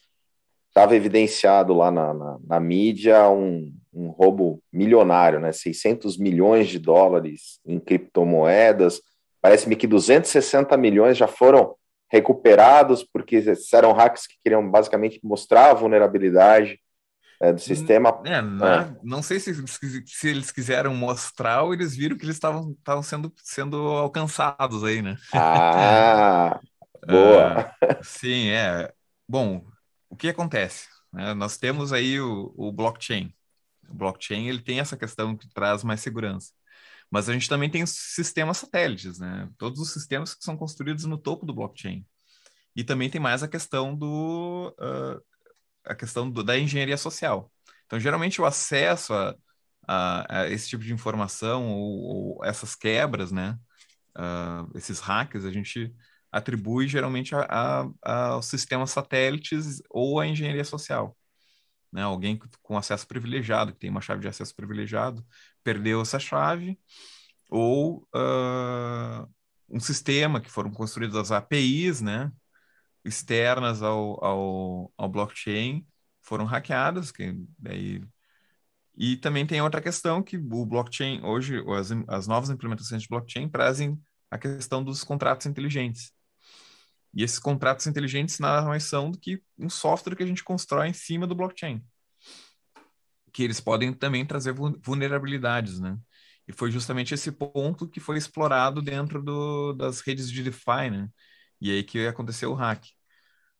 Speaker 2: estava evidenciado lá na, na, na mídia um, um roubo milionário, né? 600 milhões de dólares em criptomoedas. Parece-me que 260 milhões já foram recuperados, porque eram hacks que queriam basicamente mostrar a vulnerabilidade é, do sistema.
Speaker 5: É, é. Não sei se, se, eles quiseram mostrar ou eles viram que eles estavam sendo, sendo alcançados aí, né?
Speaker 2: Ah, boa!
Speaker 5: Uh, sim, é. Bom, o que acontece? Né? Nós temos aí o, o blockchain. Blockchain ele tem essa questão que traz mais segurança. Mas a gente também tem os sistemas satélites, né? Todos os sistemas que são construídos no topo do blockchain. E também tem mais a questão do uh, a questão do, da engenharia social. Então, geralmente o acesso a, a, a esse tipo de informação ou, ou essas quebras, né? Uh, esses hacks, a gente atribui geralmente a, a, aos sistemas satélites ou à engenharia social. Né? Alguém com acesso privilegiado, que tem uma chave de acesso privilegiado, perdeu essa chave, ou uh, um sistema que foram construídas as APIs, né, externas ao, ao, ao blockchain, foram hackeadas, que daí e também tem outra questão que o blockchain, hoje, as, as novas implementações de blockchain trazem a questão dos contratos inteligentes. E esses contratos inteligentes nada mais são do que um software que a gente constrói em cima do blockchain. Que eles podem também trazer vulnerabilidades, né? E foi justamente esse ponto que foi explorado dentro do, das redes de DeFi, né? E aí que aconteceu o hack.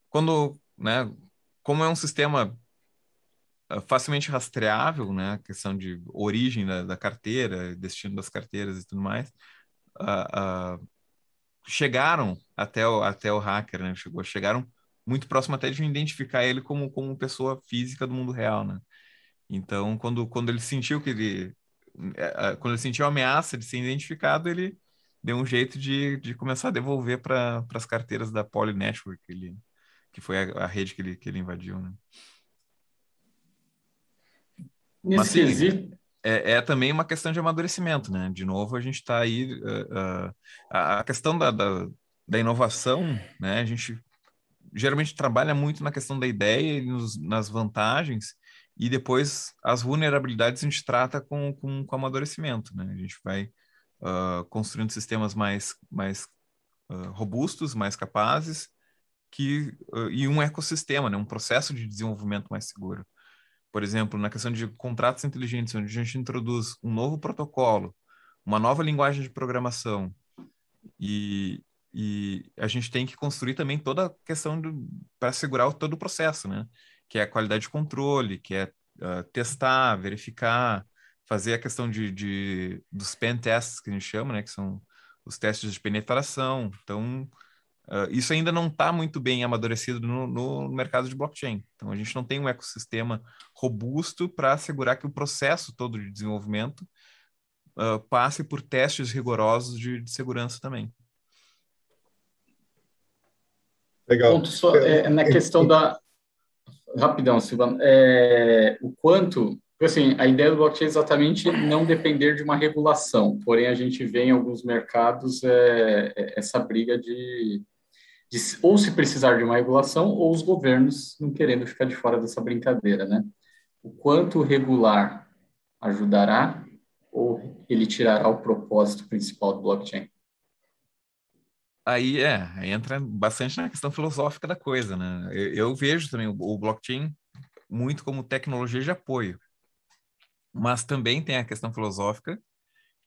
Speaker 5: Quando, né, como é um sistema ah, facilmente rastreável, né, a questão de origem da, da carteira, destino das carteiras e tudo mais, uh, uh, chegaram até o, até o hacker, né? Chegou, chegaram muito próximo até de identificar ele como, como pessoa física do mundo real, né? Então, quando, quando ele sentiu que ele... É, é, quando ele sentiu a ameaça de ser identificado, ele deu um jeito de, de começar a devolver para as carteiras da Poly Network, que, ele, que foi a, a, rede que ele, que ele invadiu, né?
Speaker 4: Nesse Mas, quesito,
Speaker 5: é, é, também uma questão de amadurecimento, né? De novo, a gente está aí. Uh, uh, a questão da, da, da, inovação, né? A gente geralmente trabalha muito na questão da ideia e nos, nas vantagens, e depois as vulnerabilidades a gente trata com, com, com amadurecimento, né? A gente vai uh, construindo sistemas mais, mais robustos, mais capazes, que, e um ecossistema, né? Um processo de desenvolvimento mais seguro por exemplo, na questão de contratos inteligentes, onde a gente introduz um novo protocolo, uma nova linguagem de programação, e, e a gente tem que construir também toda a questão para assegurar todo o processo, né? Que é a qualidade de controle, que é uh, testar, verificar, fazer a questão de, de, dos pen tests que a gente chama, né? Que são os testes de penetração. Então, Uh, isso ainda não está muito bem amadurecido no, no, mercado de blockchain. Então, a gente não tem um ecossistema robusto para assegurar que o processo todo de desenvolvimento uh, passe por testes rigorosos de, de segurança também.
Speaker 4: Legal. Ponto só, é, na questão da. Rapidão, Silvano. É, o quanto. Assim, a ideia do blockchain é exatamente não depender de uma regulação, porém a gente vê em alguns mercados é, é essa briga de de, ou se precisar de uma regulação, ou os governos não querendo ficar de fora dessa brincadeira, né? O quanto regular ajudará ou ele tirará o propósito principal do blockchain?
Speaker 5: Aí é, entra bastante na questão filosófica da coisa, né? Eu, eu vejo também o, o blockchain muito como tecnologia de apoio, mas também tem a questão filosófica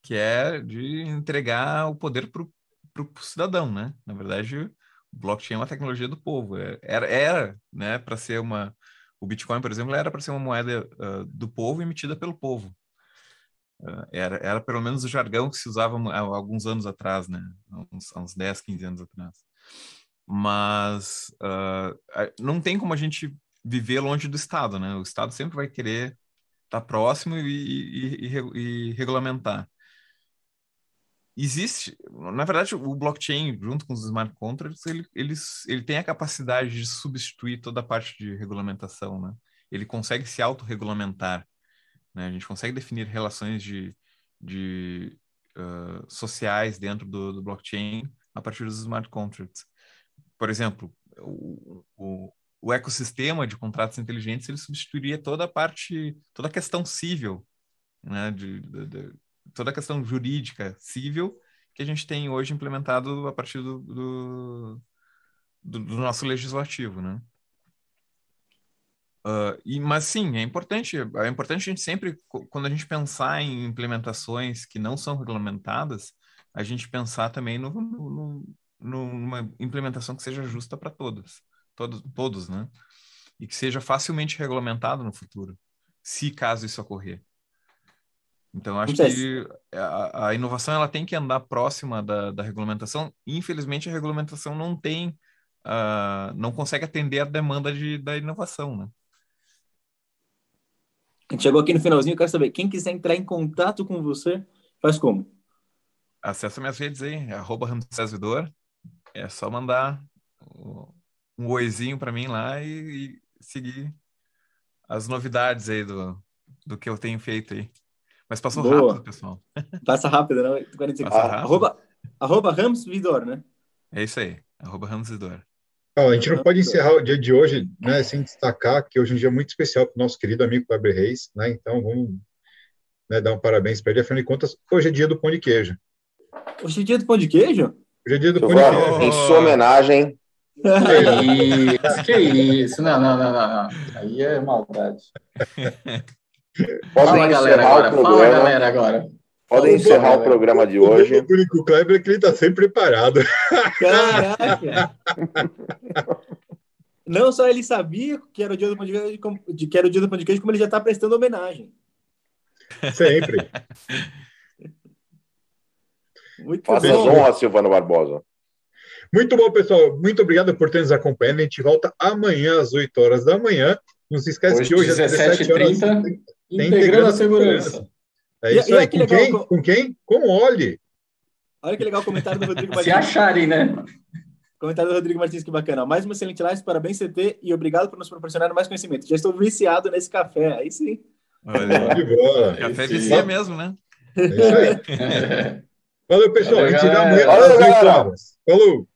Speaker 5: que é de entregar o poder para o cidadão, né? Na verdade, blockchain é uma tecnologia do povo. É, era, era né, para ser uma. O Bitcoin, por exemplo, era para ser uma moeda uh, do povo emitida pelo povo. Uh, era, era pelo menos o jargão que se usava há alguns anos atrás, né? Uns, uns 10, 15 anos atrás. Mas uh, não tem como a gente viver longe do Estado, né? O Estado sempre vai querer tá próximo e, e, e, e regulamentar existe, na verdade, o blockchain, junto com os smart contracts, ele, ele, ele tem a capacidade de substituir toda a parte de regulamentação, né? Ele consegue se autorregulamentar, né? A gente consegue definir relações de, de uh, sociais dentro do, do, blockchain a partir dos smart contracts. Por exemplo, o, o ecossistema de contratos inteligentes ele substituiria toda a parte, toda a questão civil, né, de, de, de, toda a questão jurídica civil que a gente tem hoje implementado a partir do, do, do, do nosso legislativo, né? Uh, e, mas sim, é importante, é importante a gente sempre, quando a gente pensar em implementações que não são regulamentadas, a gente pensar também no, no, no numa implementação que seja justa para todos, todos, todos, né? E que seja facilmente regulamentado no futuro, se caso isso ocorrer. Então, acho que a, a, inovação ela tem que andar próxima da, da regulamentação. Infelizmente, a regulamentação não tem, uh, não consegue atender a demanda de, da inovação, né?
Speaker 1: A gente chegou aqui no finalzinho, eu quero saber, quem quiser entrar em contato com você, faz como?
Speaker 5: Acesse minhas redes aí, arroba Vidor. É só mandar um oizinho para mim lá e, e, seguir as novidades aí do, do que eu tenho feito aí. Mas passou Boa. rápido, pessoal.
Speaker 1: Passa rápido, não? 45. Passa rápido. Arroba, arroba Rams Vidor, né?
Speaker 5: É isso aí, arroba Rams Vidor.
Speaker 3: a gente não pode encerrar o dia de hoje né, sem destacar que hoje é um dia muito especial para o nosso querido amigo Kleber Reis, né? Então vamos né, dar um parabéns para ele. Afinal de contas, hoje é dia do pão de queijo.
Speaker 1: Hoje é dia do pão de queijo?
Speaker 3: Hoje é dia do pão de queijo.
Speaker 2: Em sua homenagem.
Speaker 4: Que isso, que isso. Não, não, não, não. Aí é maldade.
Speaker 2: Podem Fala, galera, agora. Fala, galera, agora. Podem encerrar o programa de hoje.
Speaker 3: O único Kleber é que ele está sempre preparado.
Speaker 1: Caraca! Não só ele sabia que era o dia do podcast, que era o dia do podcast, como ele já está prestando homenagem.
Speaker 3: Sempre.
Speaker 2: Muito Faça bom. as honras, Silvano Barbosa.
Speaker 3: Muito bom, pessoal. Muito obrigado por ter nos acompanhado. A gente volta amanhã às 8 horas da manhã. Não se esquece hoje, que hoje às 17 horas
Speaker 4: tem integrando a segurança.
Speaker 3: É isso e, aí. Com quem? Com... com quem? Com o Oli.
Speaker 1: Olha que legal o comentário do Rodrigo
Speaker 4: Martins. Se acharem, né?
Speaker 1: Comentário do Rodrigo Martins, que bacana. Mais uma excelente live, parabéns, CT, e obrigado por nos proporcionar mais conhecimento. Já estou viciado nesse café, aí sim.
Speaker 5: Olha, de boa. Café vicia mesmo, né? É isso
Speaker 3: aí. Valeu, pessoal. Valeu, a gente dá amanhã às 8 horas. Falou!